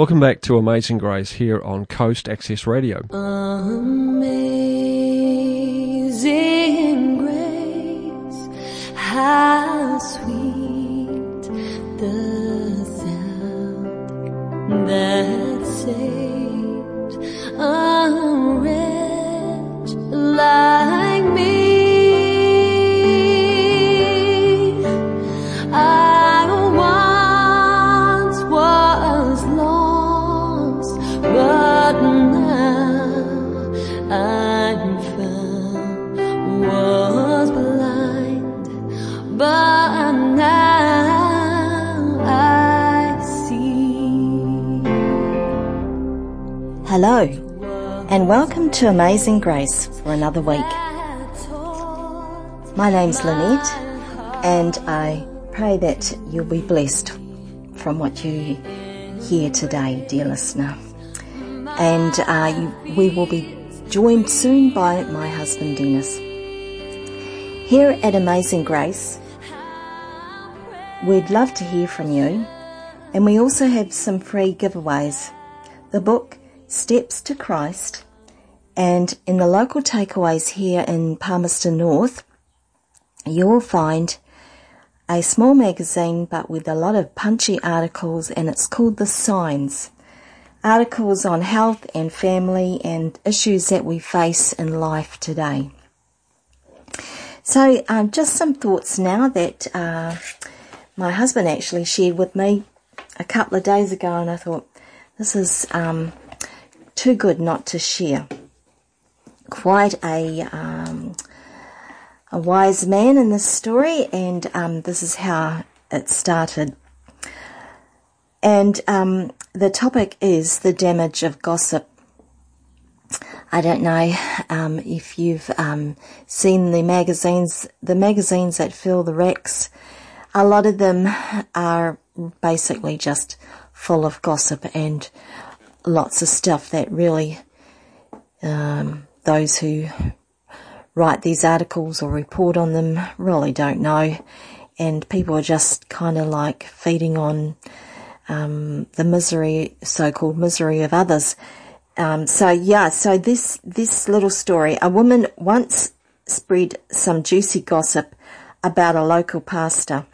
Welcome back to Amazing Grace here on Coast Access Radio. Amazing grace, how sweet the sound that saved welcome to Amazing Grace for another week. My name's Lynette, and I pray that you'll be blessed from what you hear today, dear listener. And uh, we will be joined soon by my husband Dennis. Here at Amazing Grace, we'd love to hear from you, and we also have some free giveaways. The book Steps to Christ, and in the local takeaways here in Palmerston North, you will find a small magazine but with a lot of punchy articles, and it's called The Signs. Articles on health and family and issues that we face in life today. So, um, just some thoughts now that uh, my husband actually shared with me a couple of days ago, and I thought this is um, too good not to share. Quite a um, a wise man in this story, and um, this is how it started. And um, the topic is the damage of gossip. I don't know um, if you've um, seen the magazines, the magazines that fill the racks. A lot of them are basically just full of gossip and lots of stuff that really um, those who write these articles or report on them really don't know, and people are just kind of like feeding on um, the misery, so-called misery of others. Um, so yeah, so this this little story: a woman once spread some juicy gossip about a local pastor.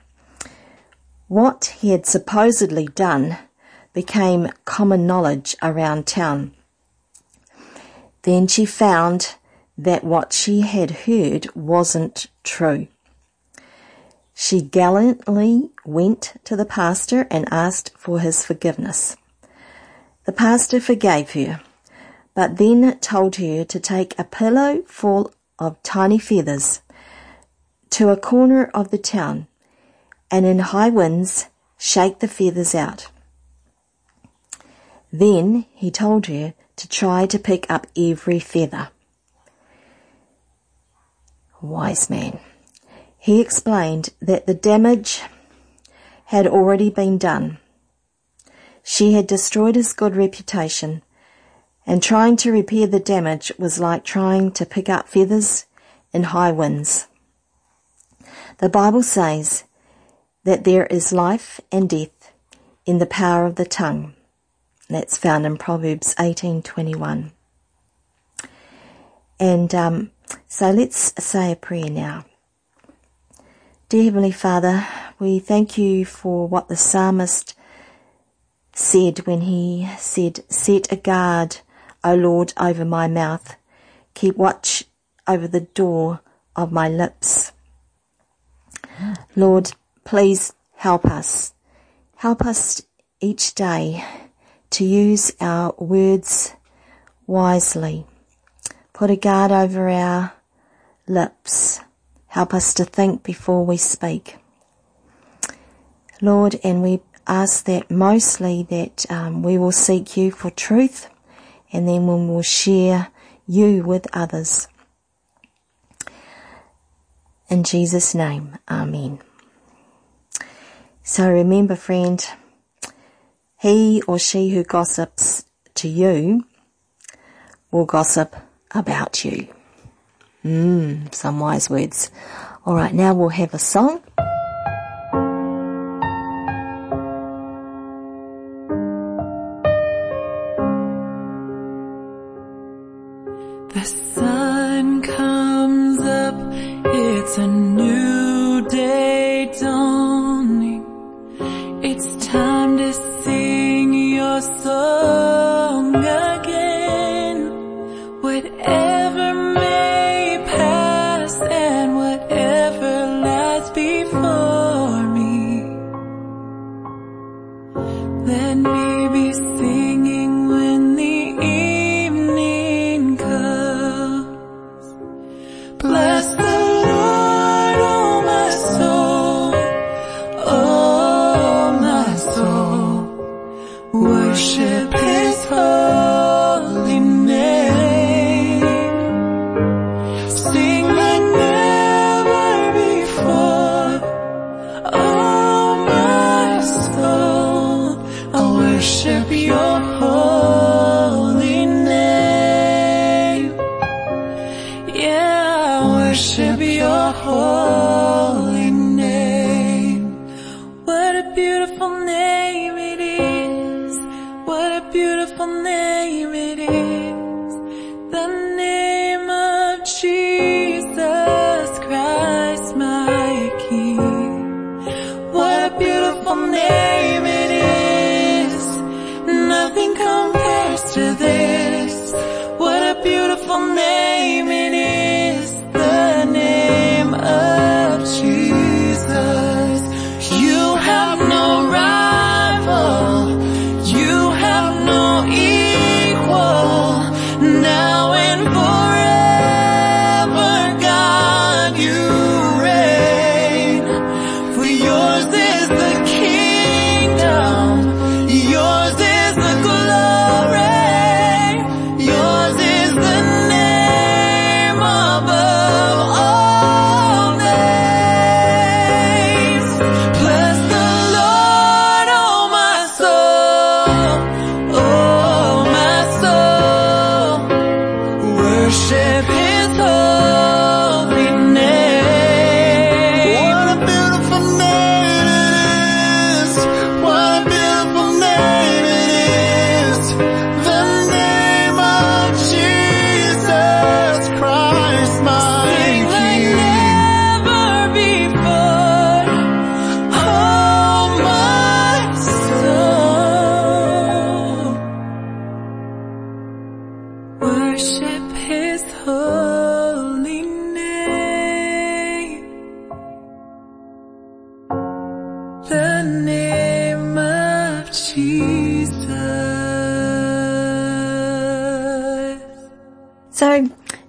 What he had supposedly done became common knowledge around town. Then she found that what she had heard wasn't true. She gallantly went to the pastor and asked for his forgiveness. The pastor forgave her, but then told her to take a pillow full of tiny feathers to a corner of the town and in high winds shake the feathers out. Then he told her to try to pick up every feather. Wise man. He explained that the damage had already been done. She had destroyed his good reputation, and trying to repair the damage was like trying to pick up feathers in high winds. The Bible says that there is life and death in the power of the tongue. That's found in Proverbs 18:21. And um, so let's say a prayer now. Dear Heavenly Father, we thank you for what the psalmist said when he said, Set a guard, O Lord, over my mouth. Keep watch over the door of my lips. Lord, please help us. Help us each day to use our words wisely. Put a guard over our lips. Help us to think before we speak. Lord, and we ask that mostly that um, we will seek you for truth and then we will share you with others. In Jesus' name, Amen. So remember, friend, he or she who gossips to you will gossip about you. Mmm, some wise words. Alright, now we'll have a song.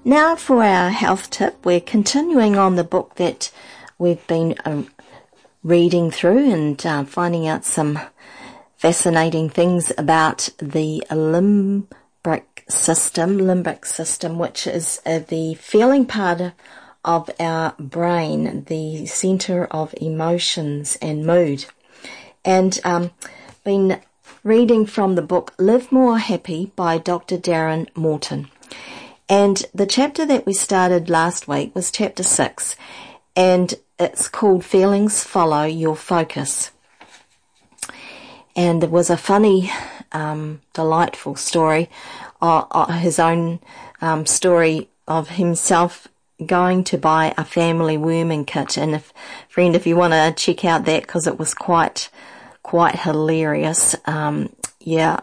Now for our health tip, we're continuing on the book that we've been um, reading through and uh, finding out some fascinating things about the limbic system, limbic system, which is uh, the feeling part of our brain, the center of emotions and mood. And um, been reading from the book Live More Happy by Dr. Darren Morton. And the chapter that we started last week was chapter six, and it's called Feelings Follow Your Focus. And there was a funny, um, delightful story, uh, uh, his own um, story of himself going to buy a family worming kit. And if, friend, if you want to check out that, because it was quite, quite hilarious. Um, yeah,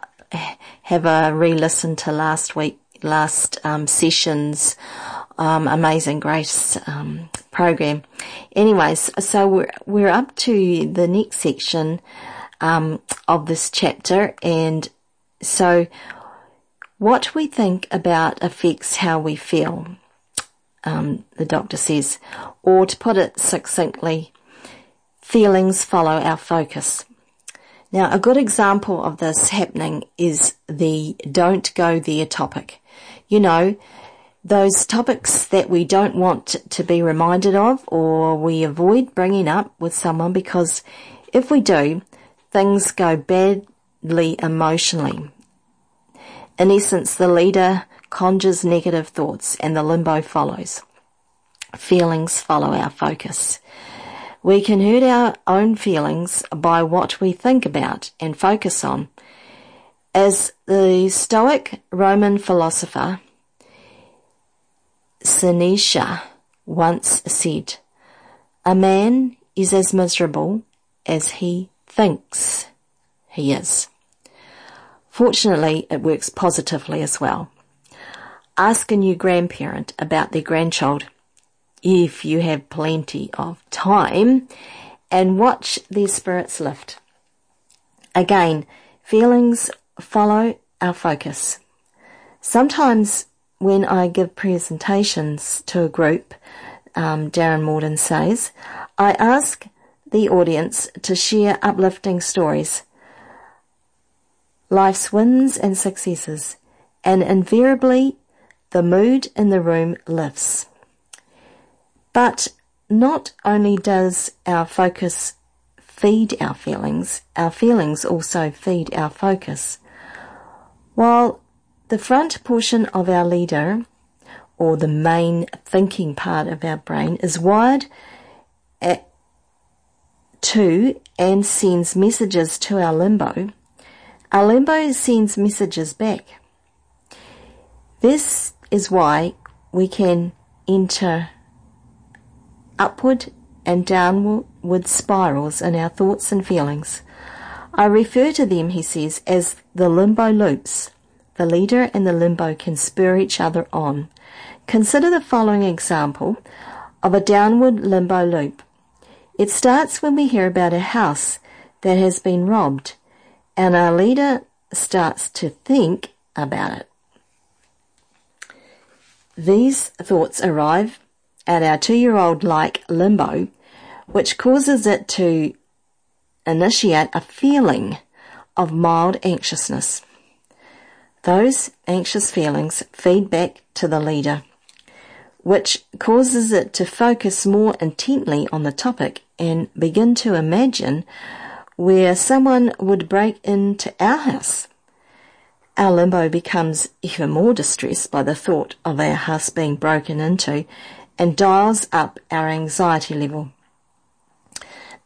have a re-listen to last week, last um, session's um, Amazing Grace um, program. Anyways, so we're we're up to the next section um, of this chapter, and so what we think about affects how we feel. Um, the doctor says, or to put it succinctly, feelings follow our focus. Now, a good example of this happening is the don't go there topic. You know, those topics that we don't want to be reminded of or we avoid bringing up with someone because if we do, things go badly emotionally. In essence, the leader conjures negative thoughts and the limbo follows. Feelings follow our focus. We can hurt our own feelings by what we think about and focus on. As the Stoic Roman philosopher Seneca once said, a man is as miserable as he thinks he is. Fortunately, it works positively as well. Ask a new grandparent about their grandchild if you have plenty of time and watch their spirits lift. Again, Feelings follow our focus. Sometimes when I give presentations to a group, um, Darren Morton says, I ask the audience to share uplifting stories, life's wins and successes, and invariably the mood in the room lifts. But not only does our focus feed our feelings, our feelings also feed our focus. While the front portion of our leader, or the main thinking part of our brain, is wired at, to and sends messages to our limbo, our limbo sends messages back. This is why we can enter upward and downward spirals in our thoughts and feelings. I refer to them, he says, as the limbo loops. The leader and the limbo can spur each other on. Consider the following example of a downward limbo loop. It starts when we hear about a house that has been robbed and our leader starts to think about it. These thoughts arrive at our two year old like limbo, which causes it to initiate a feeling of mild anxiousness. Those anxious feelings feed back to the leader, which causes it to focus more intently on the topic and begin to imagine where someone would break into our house. Our limbo becomes even more distressed by the thought of our house being broken into and dials up our anxiety level.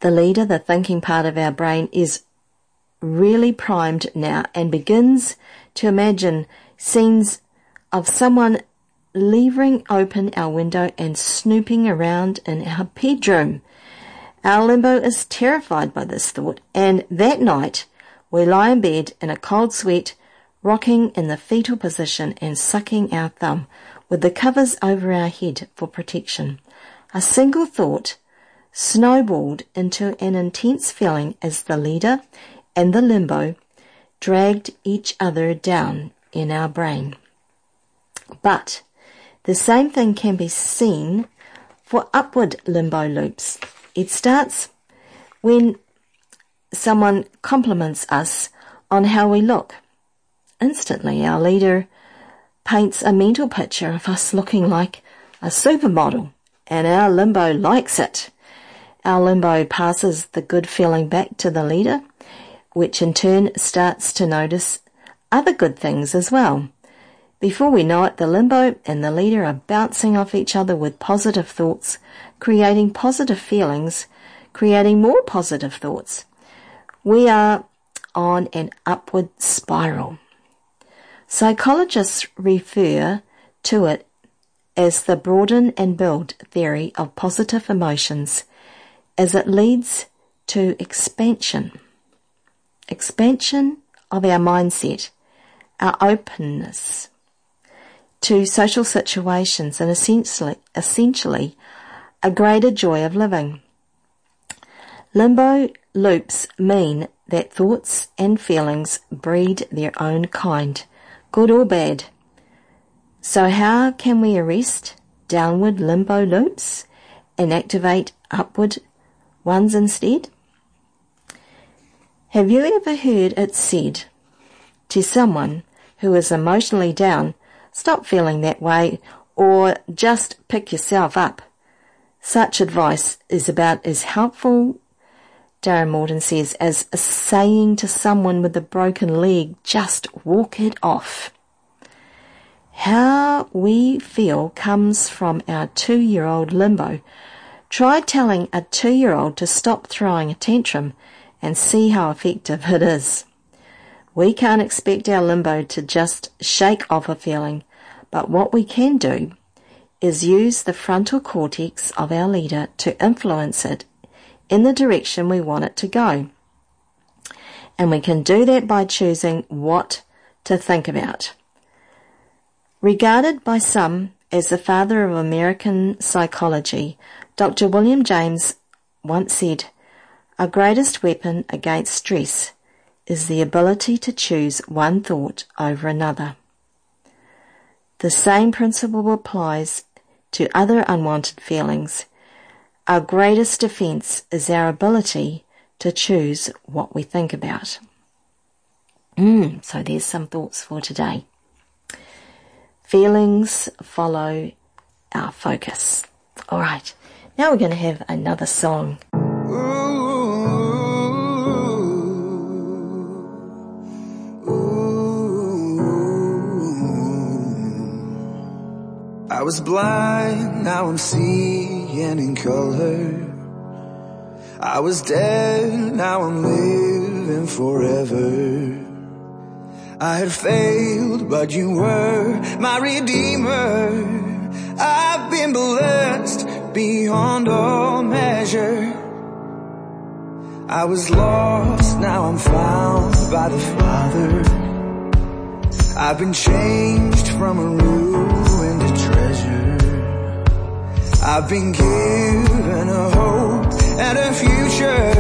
The leader, the thinking part of our brain, is really primed now and begins to imagine scenes of someone leaving open our window and snooping around in our bedroom. Our limbo is terrified by this thought, and that night we lie in bed in a cold sweat, rocking in the fetal position and sucking our thumb with the covers over our head for protection. A single thought snowballed into an intense feeling as the leader and the limbo dragged each other down in our brain. But the same thing can be seen for upward limbo loops. It starts when someone compliments us on how we look. Instantly, our leader paints a mental picture of us looking like a supermodel, and our limbo likes it. Our limbo passes the good feeling back to the leader, which in turn starts to notice other good things as well. Before we know it, the limbo and the leader are bouncing off each other with positive thoughts, creating positive feelings, creating more positive thoughts. We are on an upward spiral. Psychologists refer to it as the broaden and build theory of positive emotions as it leads to expansion. Expansion of our mindset, our openness to social situations and essentially, essentially a greater joy of living. Limbo loops mean that thoughts and feelings breed their own kind – good or bad. So how can we arrest downward limbo loops and activate upward ones instead? Have you ever heard it said to someone who is emotionally down, stop feeling that way or just pick yourself up? Such advice is about as helpful, Darren Morton says, as saying to someone with a broken leg, just walk it off. How we feel comes from our two year old limbo. Try telling a two year old to stop throwing a tantrum and see how effective it is. We can't expect our limbo to just shake off a feeling, but what we can do is use the frontal cortex of our leader to influence it in the direction we want it to go. And we can do that by choosing what to think about. Regarded by some as the father of American psychology, Dr. William James once said, Our greatest weapon against stress is the ability to choose one thought over another. The same principle applies to other unwanted feelings. Our greatest defense is our ability to choose what we think about. Mm, so there's some thoughts for today. Feelings follow our focus. All right. Now we're going to have another song. I was blind, now I'm seeing in color. I was dead, now I'm living forever. I had failed, but you were my redeemer. I've been blessed beyond all measure. I was lost, now I'm found by the Father. I've been changed from a ruin to treasure. I've been given a hope and a future.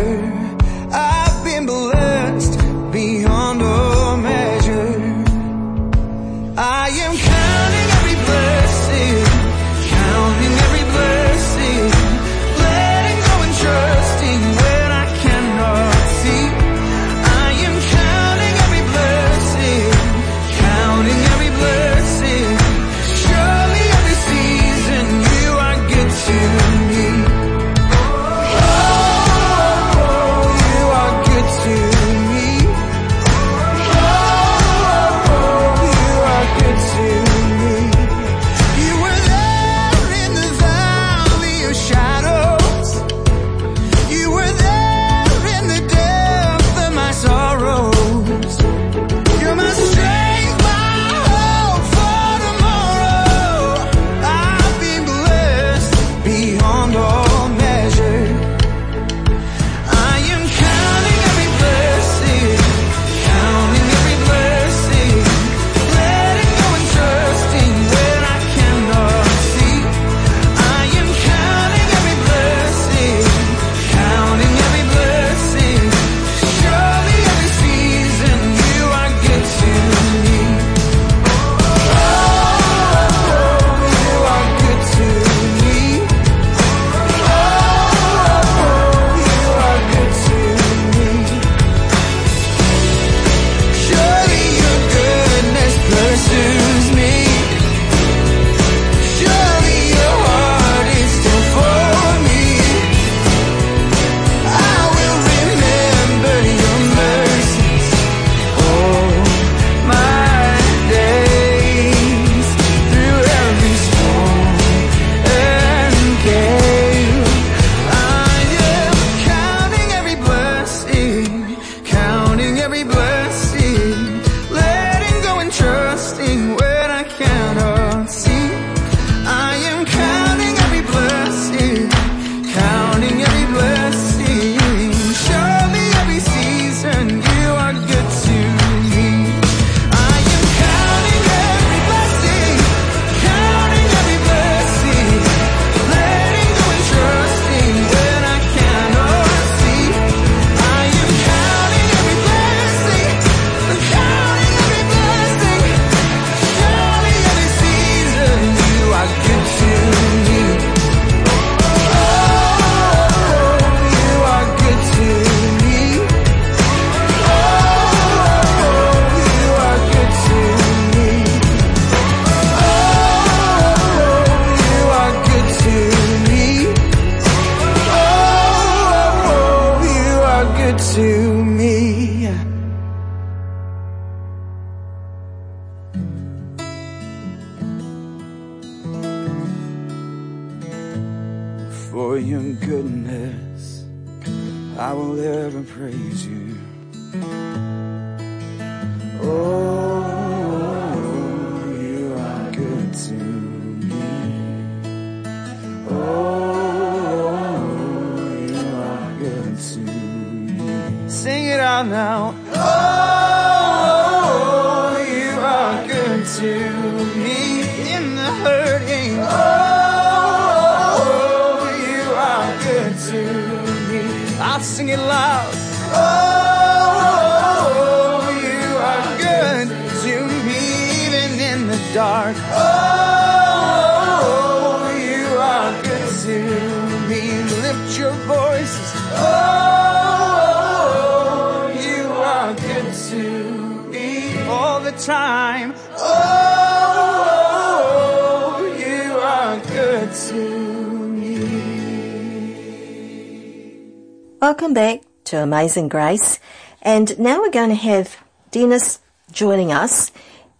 To Amazing Grace. And now we're going to have Dennis joining us,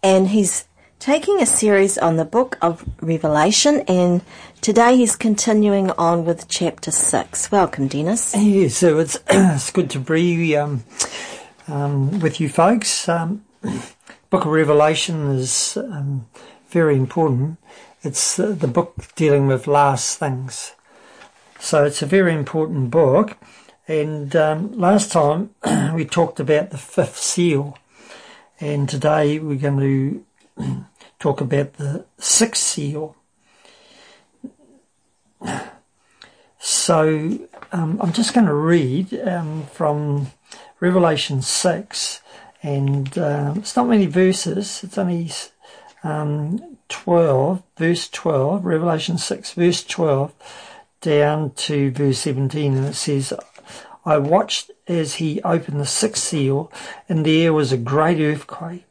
and he's taking a series on the book of Revelation, and today he's continuing on with chapter 6. Welcome, Dennis. Yeah, so it's it's good to be um, um, with you folks. Um, book of Revelation is um, very important. It's uh, the book dealing with last things, so it's a very important book. And um, last time we talked about the fifth seal, and today we're going to talk about the sixth seal. So um, I'm just going to read um, from Revelation 6, and uh, it's not many verses, it's only um, 12, verse 12, Revelation 6, verse 12, down to verse 17, and it says, I watched as he opened the sixth seal, and there was a great earthquake.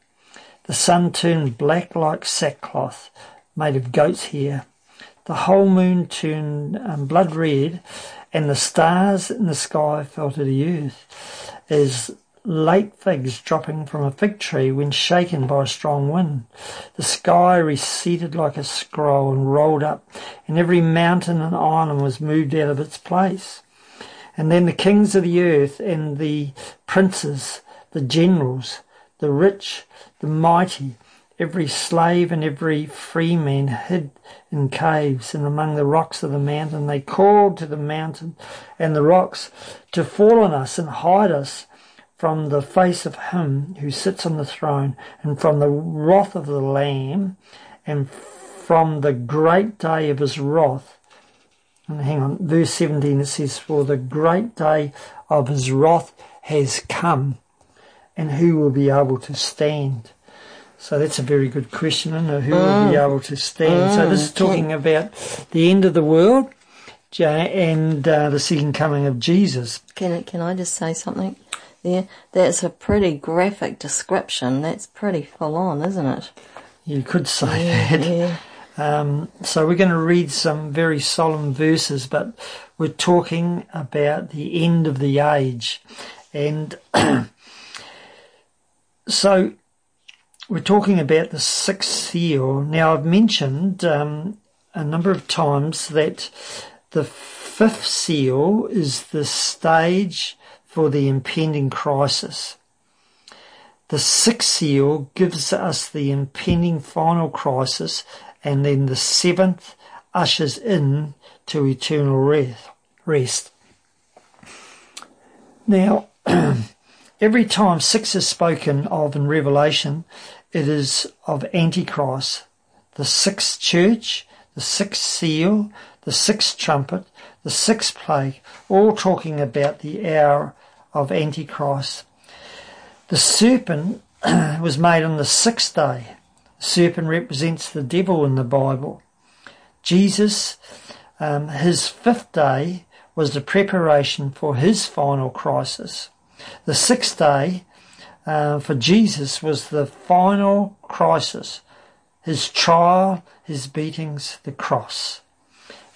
The sun turned black like sackcloth made of goat's hair. The whole moon turned um, blood red, and the stars in the sky fell to the earth as late figs dropping from a fig tree when shaken by a strong wind. The sky receded like a scroll and rolled up, and every mountain and island was moved out of its place. And then the kings of the earth and the princes, the generals, the rich, the mighty, every slave and every free man hid in caves and among the rocks of the mountain. They called to the mountain and the rocks to fall on us and hide us from the face of him who sits on the throne and from the wrath of the Lamb and from the great day of his wrath. And hang on, verse 17 it says, For the great day of his wrath has come, and who will be able to stand? So that's a very good question, isn't it? Who will be able to stand? So this is talking about the end of the world and uh, the second coming of Jesus. Can, can I just say something there? That's a pretty graphic description. That's pretty full on, isn't it? You could say that. Yeah. Um, so we're going to read some very solemn verses, but we're talking about the end of the age. And so we're talking about the sixth seal. Now I've mentioned um, a number of times that the fifth seal is the stage for the impending crisis. The sixth seal gives us the impending final crisis, and then the seventh ushers in to eternal rest. Now, every time six is spoken of in Revelation, it is of Antichrist, the sixth church, the sixth seal, the sixth trumpet, the sixth plague, all talking about the hour of Antichrist. The serpent was made on the sixth day. Serpent represents the devil in the Bible. Jesus, um, his fifth day was the preparation for his final crisis. The sixth day uh, for Jesus was the final crisis, his trial, his beatings, the cross.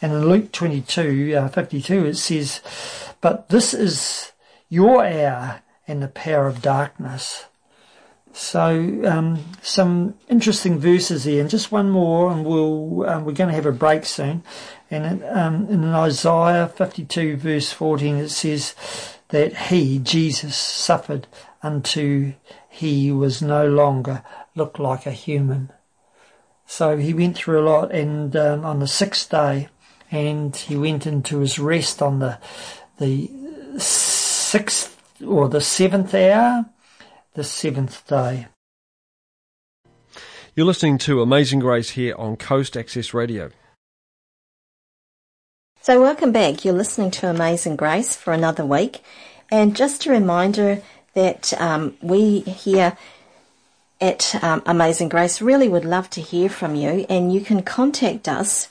And in Luke 22, uh, 52, it says, But this is your hour and the power of darkness. So um, some interesting verses here, and just one more, and we'll um, we're going to have a break soon. And um, in Isaiah 52 verse 14, it says that he Jesus suffered unto he was no longer looked like a human. So he went through a lot, and um, on the sixth day, and he went into his rest on the the sixth or the seventh hour, the seventh day. You're listening to Amazing Grace here on Coast Access Radio. So, welcome back. You're listening to Amazing Grace for another week. And just a reminder that um, we here at um, Amazing Grace really would love to hear from you, and you can contact us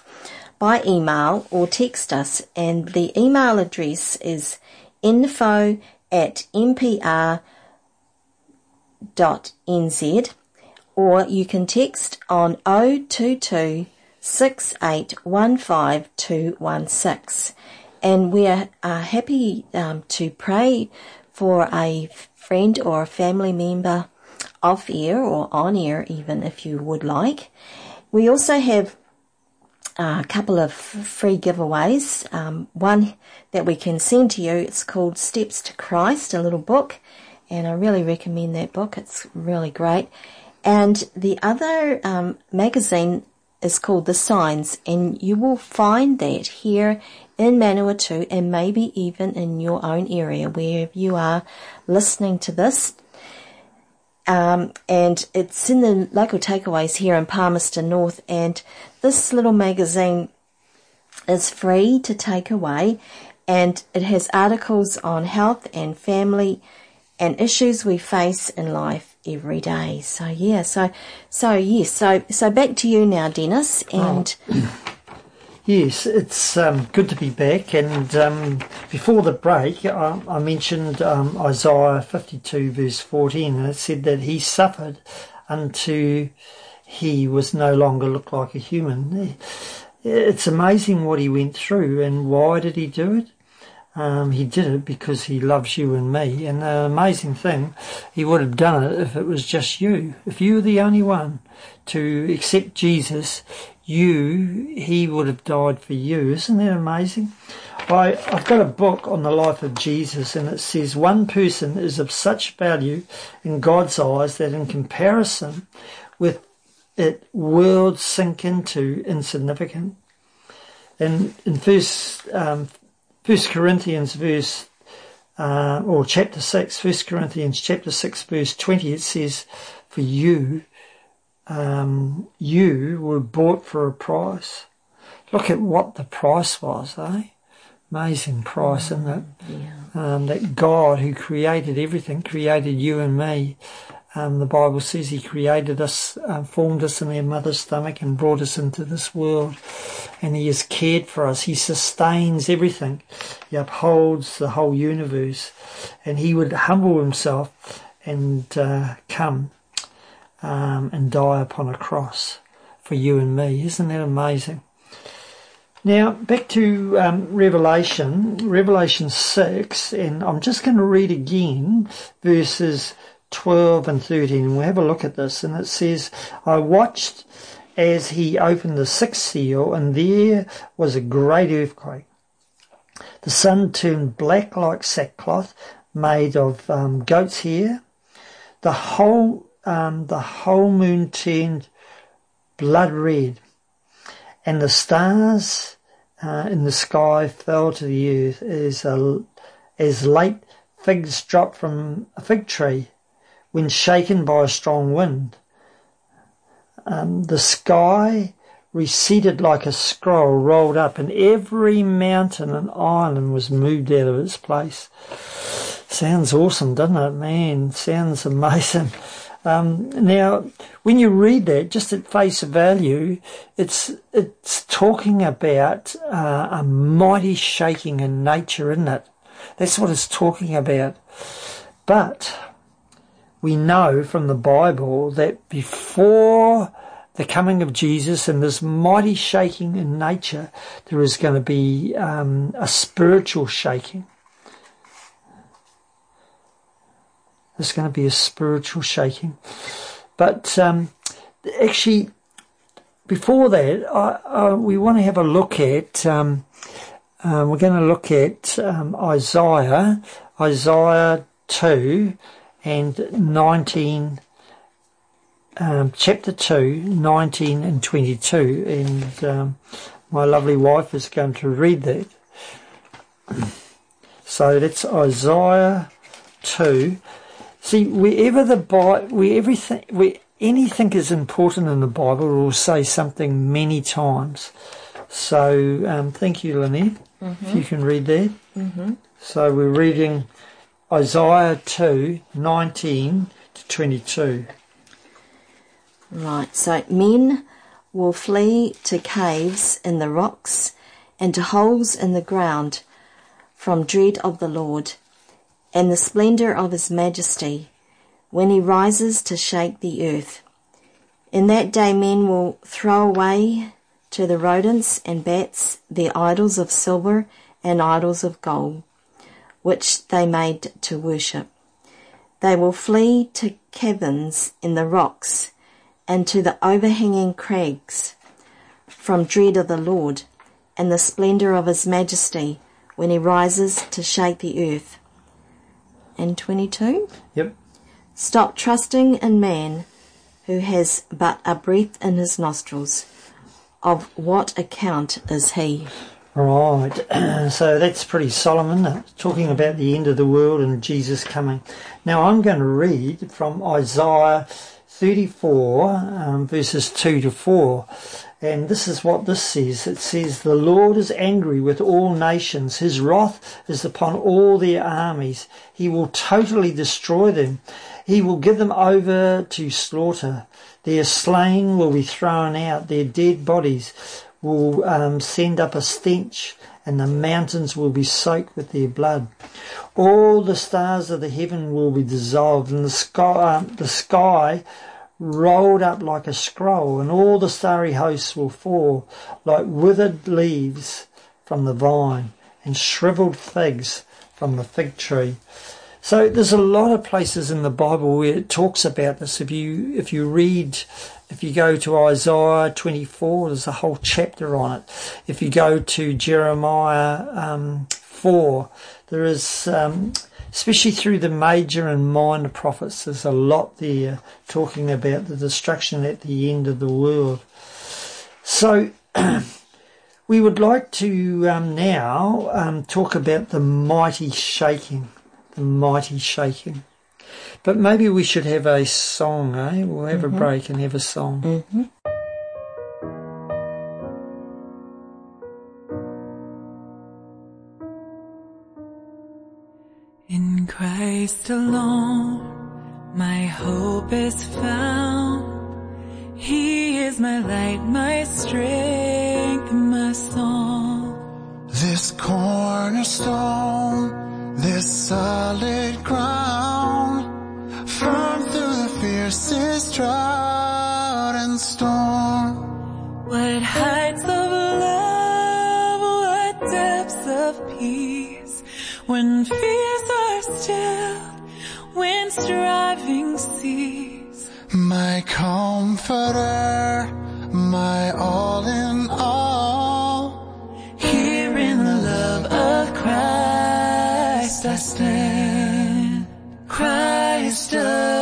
by email or text us. And the email address is info at mpr.nz, or you can text on 022 6815216. And we're uh, happy um, to pray for a friend or a family member off air or on air, even if you would like. We also have a couple of free giveaways. Um, one that we can send to you, it's called Steps to Christ, a little book, and I really recommend that book. It's really great. And the other um, magazine is called The Signs, and you will find that here in Manawatu and maybe even in your own area where you are listening to this. Um, and it's in the local takeaways here in Palmerston North, and this little magazine is free to take away, and it has articles on health and family and issues we face in life every day. So yeah, so so yes, so so back to you now, Dennis, and. Yes, it's um, good to be back. And um, before the break, I, I mentioned um, Isaiah 52, verse 14, and it said that he suffered until he was no longer looked like a human. It's amazing what he went through, and why did he do it? Um, he did it because he loves you and me. And the amazing thing, he would have done it if it was just you. If you were the only one to accept Jesus, you, he would have died for you. Isn't that amazing? I, I've got a book on the life of Jesus and it says one person is of such value in God's eyes that in comparison with it, worlds sink into insignificant. And in first, um, First Corinthians verse, uh, or chapter 6, First Corinthians chapter 6 verse 20, it says, for you um, you were bought for a price. Look at what the price was, eh? Amazing price, isn't it? yeah. Um, that God who created everything, created you and me. Um, the Bible says He created us, uh, formed us in our mother's stomach and brought us into this world. And He has cared for us. He sustains everything. He upholds the whole universe. And He would humble Himself and uh, come um, and die upon a cross for you and me. Isn't that amazing? Now, back to um, Revelation, Revelation 6, and I'm just going to read again verses 12 and 13, and we'll have a look at this. And it says, I watched as he opened the sixth seal, and there was a great earthquake. The sun turned black like sackcloth made of um, goat's hair. The whole um, the whole moon turned blood red, and the stars uh, in the sky fell to the earth as, a, as late figs drop from a fig tree when shaken by a strong wind. Um, the sky receded like a scroll rolled up, and every mountain and island was moved out of its place. Sounds awesome, doesn't it, man? Sounds amazing. Um, now, when you read that, just at face value, it's it's talking about uh, a mighty shaking in nature, isn't it? That's what it's talking about. But we know from the Bible that before the coming of Jesus and this mighty shaking in nature, there is going to be um, a spiritual shaking. There's going to be a spiritual shaking. But um, actually, before that, I, we want to have a look at. Um, uh, we're going to look at um, Isaiah, Isaiah two, and nineteen. Um, chapter 2, 19 and 22, and um, my lovely wife is going to read that. So that's Isaiah 2, See, wherever the Bible, where everything, where anything is important in the Bible, it will say something many times. So, um, thank you, Lynette, mm-hmm. if you can read that. Mm-hmm. So, we're reading Isaiah 2 19 to 22. Right, so men will flee to caves in the rocks and to holes in the ground from dread of the Lord and the splendour of his majesty when he rises to shake the earth. In that day men will throw away to the rodents and bats their idols of silver and idols of gold, which they made to worship. They will flee to caverns in the rocks and to the overhanging crags from dread of the Lord and the splendour of his majesty when he rises to shake the earth. And 22. Yep. Stop trusting in man who has but a breath in his nostrils. Of what account is he? Right. so that's pretty solemn. Talking about the end of the world and Jesus coming. Now I'm going to read from Isaiah 34, um, verses 2 to 4. And this is what this says. It says, The Lord is angry with all nations. His wrath is upon all their armies. He will totally destroy them. He will give them over to slaughter. Their slain will be thrown out. Their dead bodies will um, send up a stench and the mountains will be soaked with their blood. All the stars of the heaven will be dissolved and the sky, um, the sky rolled up like a scroll and all the starry hosts will fall like withered leaves from the vine and shriveled figs from the fig tree. So there's a lot of places in the Bible where it talks about this. If you if you read, if you go to Isaiah 24, there's a whole chapter on it. If you go to Jeremiah um, 4, there is, um, especially through the major and minor prophets, there's a lot there talking about the destruction at the end of the world. So. we would like to um, now um, talk about the mighty shaking the mighty shaking. But maybe we should have a song, eh? We'll have mm-hmm. a break and have a song. Mm-hmm. In Christ alone, my hope is found. He is my light, my strength, my song. This cornerstone this solid ground, firm through the fiercest drought and storm. What heights of love, what depths of peace, when fears are stilled, when striving cease. My comforter, my all in all, here in the love of Christ. Christ I stand, Christ alone,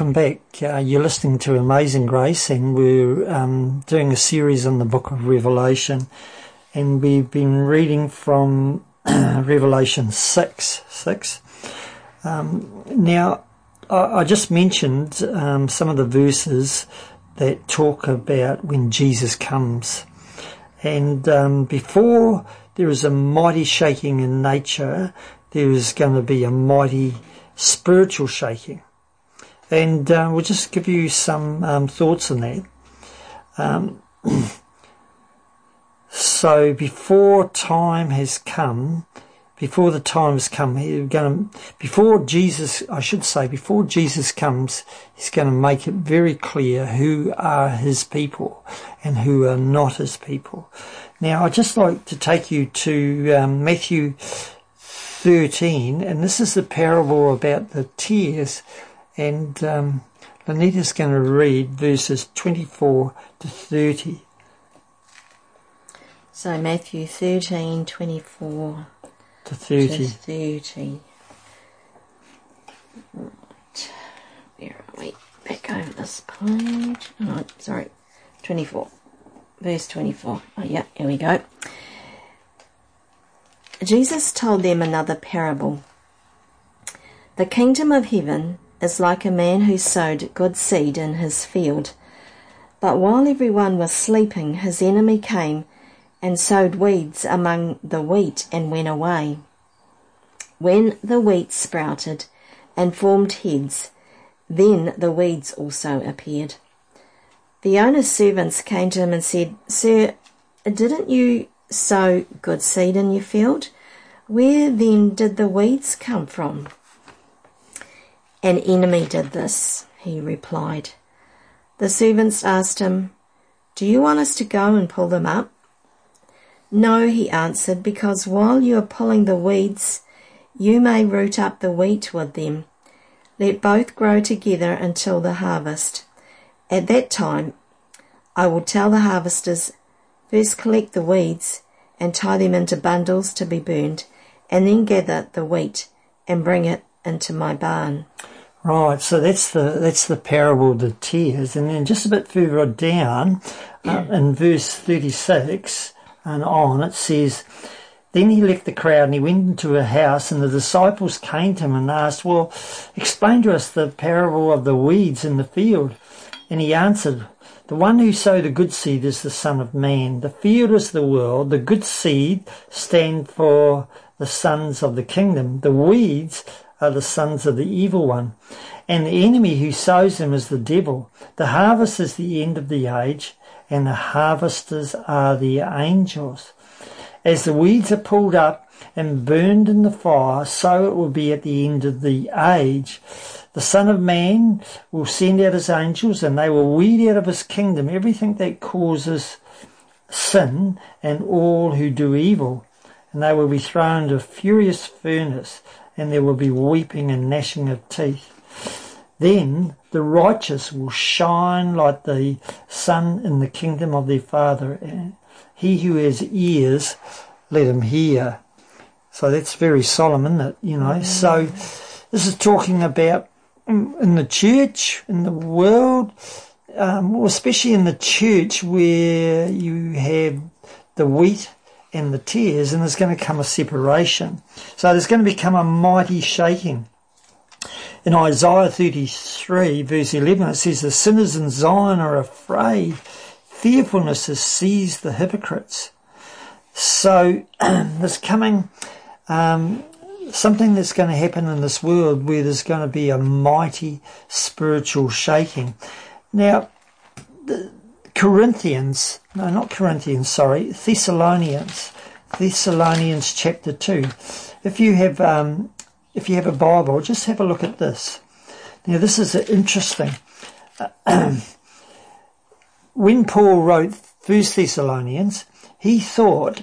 Welcome back. Uh, you're listening to Amazing Grace, and we're um, doing a series on the book of Revelation. And we've been reading from Revelation 6. 6. Um, now, I, I just mentioned um, some of the verses that talk about when Jesus comes. And um, before there is a mighty shaking in nature, there is going to be a mighty spiritual shaking. And uh, we'll just give you some um, thoughts on that. Um, so before time has come, before the time has come, he's going to, before Jesus, I should say, before Jesus comes, he's going to make it very clear who are his people and who are not his people. Now, I'd just like to take you to um, Matthew 13, and this is the parable about the tares, and um, Lanita's going to read verses 24 to 30. So Matthew thirteen twenty four To 30. to 30. Right. Where are we? Back over this page. Oh, sorry. 24. Verse 24. Oh, yeah, here we go. Jesus told them another parable. The kingdom of heaven is like a man who sowed good seed in his field. But while everyone was sleeping, his enemy came and sowed weeds among the wheat and went away. When the wheat sprouted and formed heads, then the weeds also appeared. The owner's servants came to him and said, Sir, didn't you sow good seed in your field? Where then did the weeds come from? An enemy did this, he replied. The servants asked him, Do you want us to go and pull them up? No, he answered, because while you are pulling the weeds, you may root up the wheat with them. Let both grow together until the harvest. At that time, I will tell the harvesters, first collect the weeds and tie them into bundles to be burned, and then gather the wheat and bring it into my barn. Right, so that's the that's the parable of the tares, and then just a bit further down, uh, in verse thirty-six and on, it says, "Then he left the crowd and he went into a house, and the disciples came to him and asked, Well, explain to us the parable of the weeds in the field." And he answered, "The one who sowed the good seed is the Son of Man. The field is the world. The good seed stand for the sons of the kingdom. The weeds are the sons of the evil one. And the enemy who sows them is the devil. The harvest is the end of the age, and the harvesters are the angels. As the weeds are pulled up and burned in the fire, so it will be at the end of the age. The Son of Man will send out his angels, and they will weed out of his kingdom everything that causes sin and all who do evil. And they will be thrown into a furious furnace and there will be weeping and gnashing of teeth. Then the righteous will shine like the sun in the kingdom of their Father. And he who has ears, let him hear. So that's very solemn, isn't it? You know, so this is talking about mm, in the church, in the world, um, especially in the church where you have the wheat and the tares, and there's going to come a separation. So there's going to become a mighty shaking. In Isaiah 33, verse 11, it says, The sinners in Zion are afraid. Fearfulness has seized the hypocrites. So there's coming um, something that's going to happen in this world where there's going to be a mighty spiritual shaking. Now, Corinthians, no, not Corinthians, sorry, Thessalonians, Thessalonians chapter two. If you have, um, if you have a Bible, just have a look at this. Now, this is interesting. when Paul wrote First Thessalonians, he thought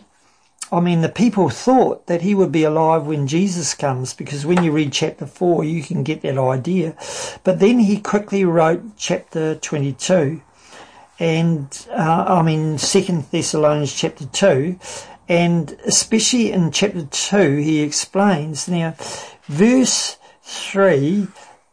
I mean, the people thought that he would be alive when Jesus comes, because when you read chapter 4, you can get that idea. But then he quickly wrote chapter 22, and uh, I mean, Second Thessalonians chapter 2, and especially in chapter 2, he explains. Now, verse 3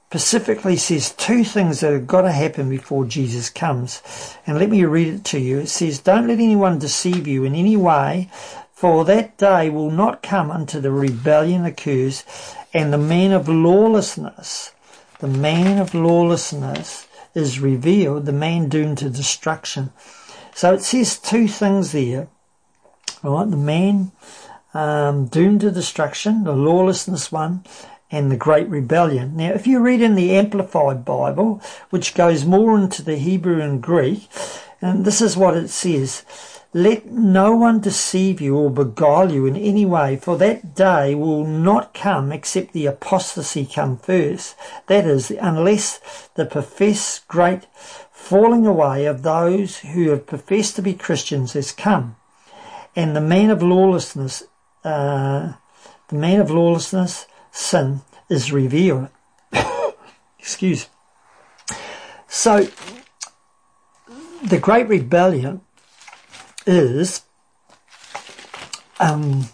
specifically says two things that have got to happen before Jesus comes. And let me read it to you. It says, Don't let anyone deceive you in any way, for that day will not come until the rebellion occurs and the man of lawlessness, the man of lawlessness is revealed, the man doomed to destruction. So it says two things there. Right, the man um, doomed to destruction, the lawlessness one, and the Great Rebellion. Now, if you read in the Amplified Bible, which goes more into the Hebrew and Greek, and this is what it says. Let no one deceive you or beguile you in any way, for that day will not come except the apostasy come first. That is, unless the professed great falling away of those who have professed to be Christians has come. And the man of lawlessness, uh, the man of lawlessness sin is revealed. Excuse. So, the Great Rebellion is um,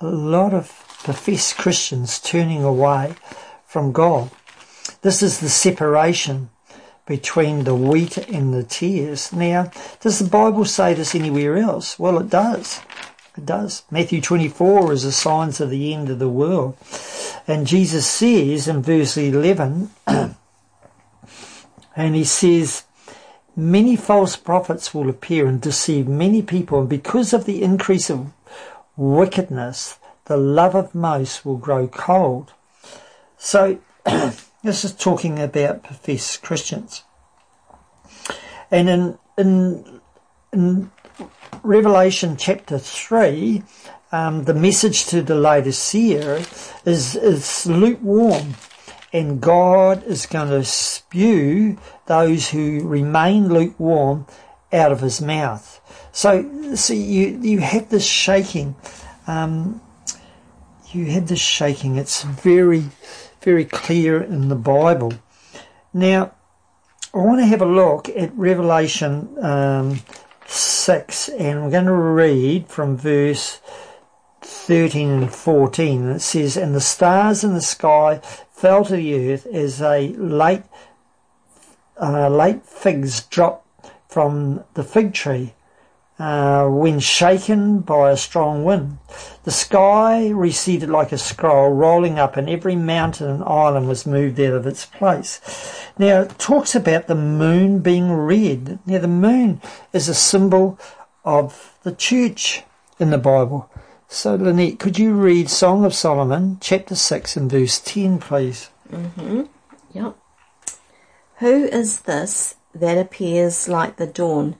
a lot of professed Christians turning away from God. This is the separation between the wheat and the tares. Now, does the Bible say this anywhere else? Well, it does. It does. Matthew 24 is the signs of the end of the world. And Jesus says in verse 11, and he says, Many false prophets will appear and deceive many people, and because of the increase of wickedness, the love of most will grow cold. So, this is talking about professed Christians. And in, in, in Revelation chapter 3, um, the message to the Laodicea is, is lukewarm. And God is going to spew those who remain lukewarm out of his mouth. So, see, you, you have this shaking. Um, you have this shaking. It's very, very clear in the Bible. Now, I want to have a look at Revelation um, 6, and we're going to read from verse 13 and 14. It says, And the stars in the sky fell to the earth as a late, uh, late figs drop from the fig tree uh, when shaken by a strong wind. The sky receded like a scroll, rolling up, and every mountain and island was moved out of its place. Now, it talks about the moon being red. Now, the moon is a symbol of the church in the Bible. So, Lynette, could you read Song of Solomon, chapter 6, and verse 10, please? Mm-hmm. Yep. Who is this that appears like the dawn,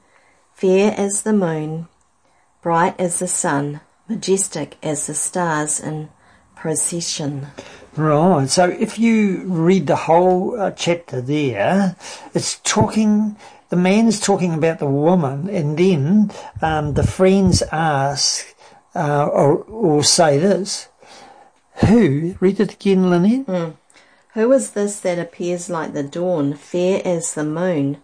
fair as the moon, bright as the sun, majestic as the stars in procession? Right. So if you read the whole uh, chapter there, it's talking, the man is talking about the woman, and then um, the friends ask uh, or, or say this. Who, read it again, Lynette. Who is this that appears like the dawn, fair as the moon,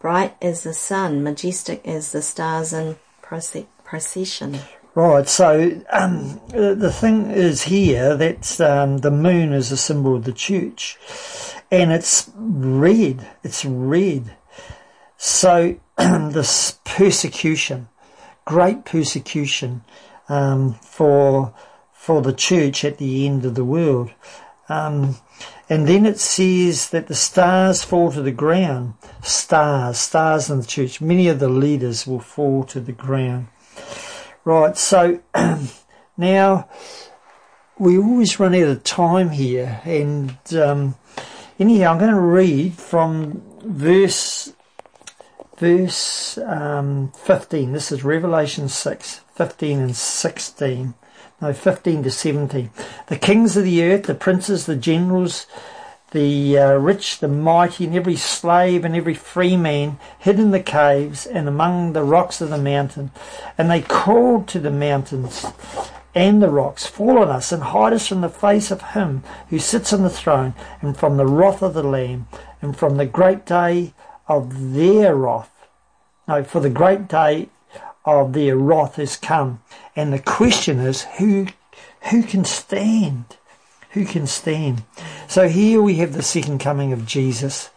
bright as the sun, majestic as the stars in procession? Right, so um, the thing is here that um, the moon is a symbol of the church, and it's red. It's red. So this persecution, great persecution um, for for the church at the end of the world, um, and then it says that the stars fall to the ground. Stars, stars in the church. Many of the leaders will fall to the ground. Right, so now we always run out of time here, and um, anyhow, I'm going to read from verse verse um, 15. This is Revelation 6, 15 and 16. No, 15 to 17. The kings of the earth, the princes, the generals, the uh, rich, the mighty, and every slave and every free man hid in the caves and among the rocks of the mountain. And they called to the mountains and the rocks, Fall on us and hide us from the face of him who sits on the throne and from the wrath of the Lamb and from the great day of their wrath. No, for the great day of their wrath has come. And the question is, who, who can stand? Who can stand? So here we have the second coming of Jesus.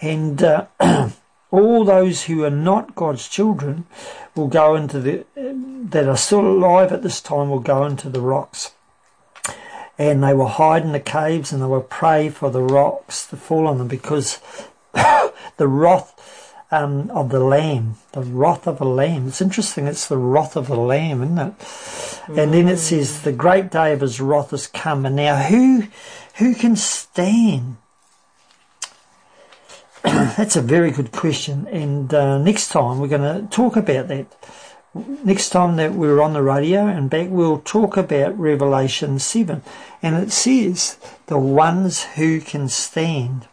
And uh, all those who are not God's children will go into the, that are still alive at this time will go into the rocks. And they will hide in the caves and they will pray for the rocks to fall on them because the wrath um, of the lamb, the wrath of the lamb. It's interesting. It's the wrath of the lamb, isn't it? And then it says, "The great day of his wrath has come." And now, who, who can stand? That's a very good question. And uh, next time we're going to talk about that. Next time that we're on the radio and back, we'll talk about Revelation 7. And it says, the ones who can stand.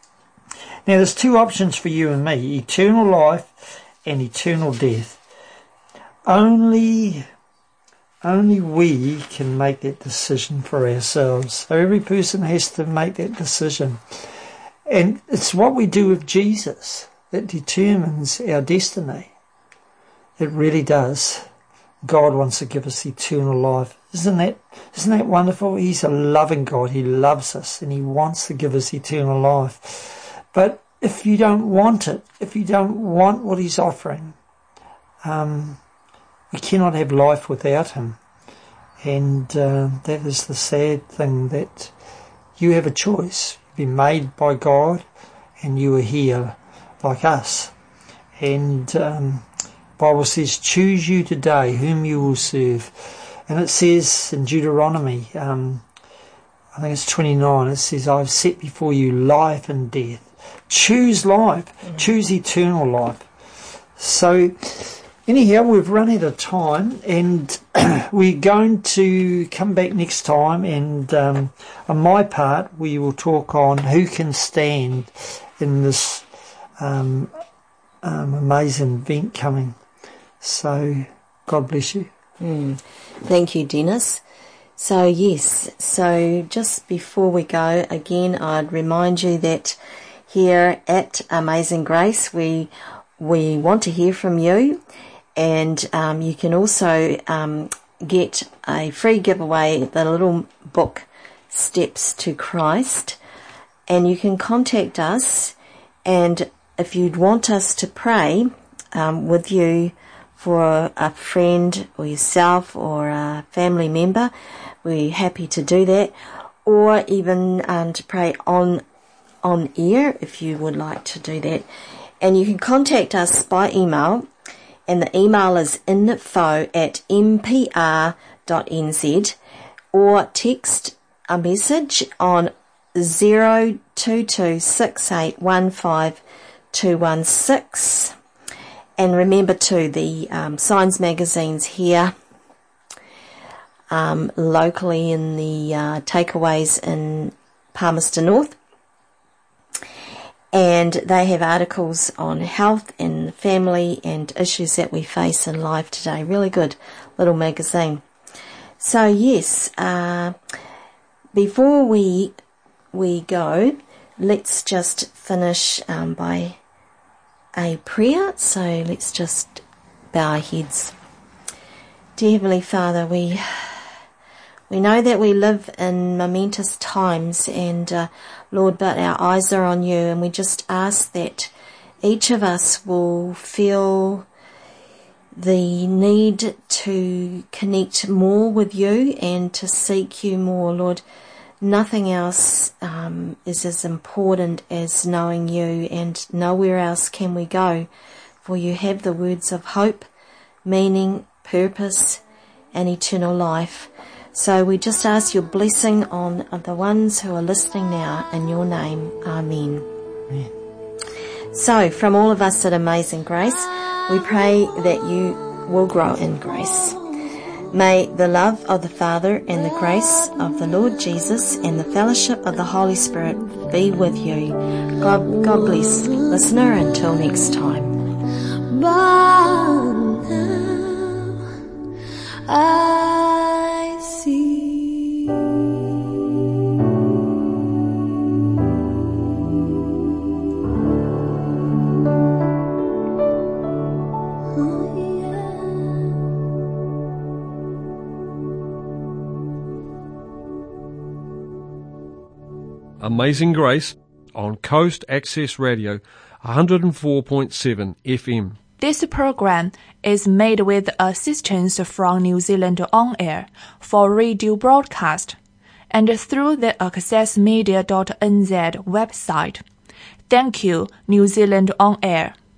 Now, there's two options for you and me eternal life and eternal death. Only, only we can make that decision for ourselves. So every person has to make that decision. And it's what we do with Jesus that determines our destiny. It really does. God wants to give us eternal life. Isn't that, isn't that wonderful? He's a loving God. He loves us and He wants to give us eternal life. But if you don't want it, if you don't want what he's offering, um, we cannot have life without him. And uh, that is the sad thing that you have a choice. You've been made by God and you are here like us. And um, Bible says, choose you today whom you will serve. And it says in Deuteronomy, um, I think it's 29, it says, I've set before you life and death, Choose life. Mm. Choose eternal life. So, anyhow, we've run out of time and we're going to come back next time. And um, on my part, we will talk on who can stand in this um, um, amazing event coming. So, God bless you. Mm. Thank you, Dennis. So, yes, so just before we go, again, I'd remind you that here at Amazing Grace. We we want to hear from you, and um, you can also um, get a free giveaway, the little book Steps to Christ, and you can contact us. And if you'd want us to pray um, with you for a friend or yourself or a family member, we're happy to do that. Or even um, to pray on on air if you would like to do that. And you can contact us by email, and the email is info at mpr.nz or text a message on 0226815216. And remember too, the um, Signs magazines here um, locally in the uh, takeaways in Palmerston North and they have articles on health and family and issues that we face in life today. Really good little magazine. So yes, uh, before we we go, let's just finish um, by a prayer. So let's just bow our heads. Dear Heavenly Father, we we know that we live in momentous times and uh, Lord, but our eyes are on you and we just ask that each of us will feel the need to connect more with you and to seek you more, Lord. Nothing else um, is as important as knowing you, and nowhere else can we go, for you have the words of hope, meaning, purpose, and eternal life. So we just ask your blessing on the ones who are listening now in your name. Amen. Amen. So from all of us at Amazing Grace, we pray that you will grow in grace. May the love of the Father and the grace of the Lord Jesus and the fellowship of the Holy Spirit be with you. God, God bless, listener. Until next time. But Amazing Grace on Coast Access Radio 104.7 FM. This program is made with assistance from New Zealand On Air for radio broadcast and through the accessmedia.nz website. Thank you, New Zealand On Air.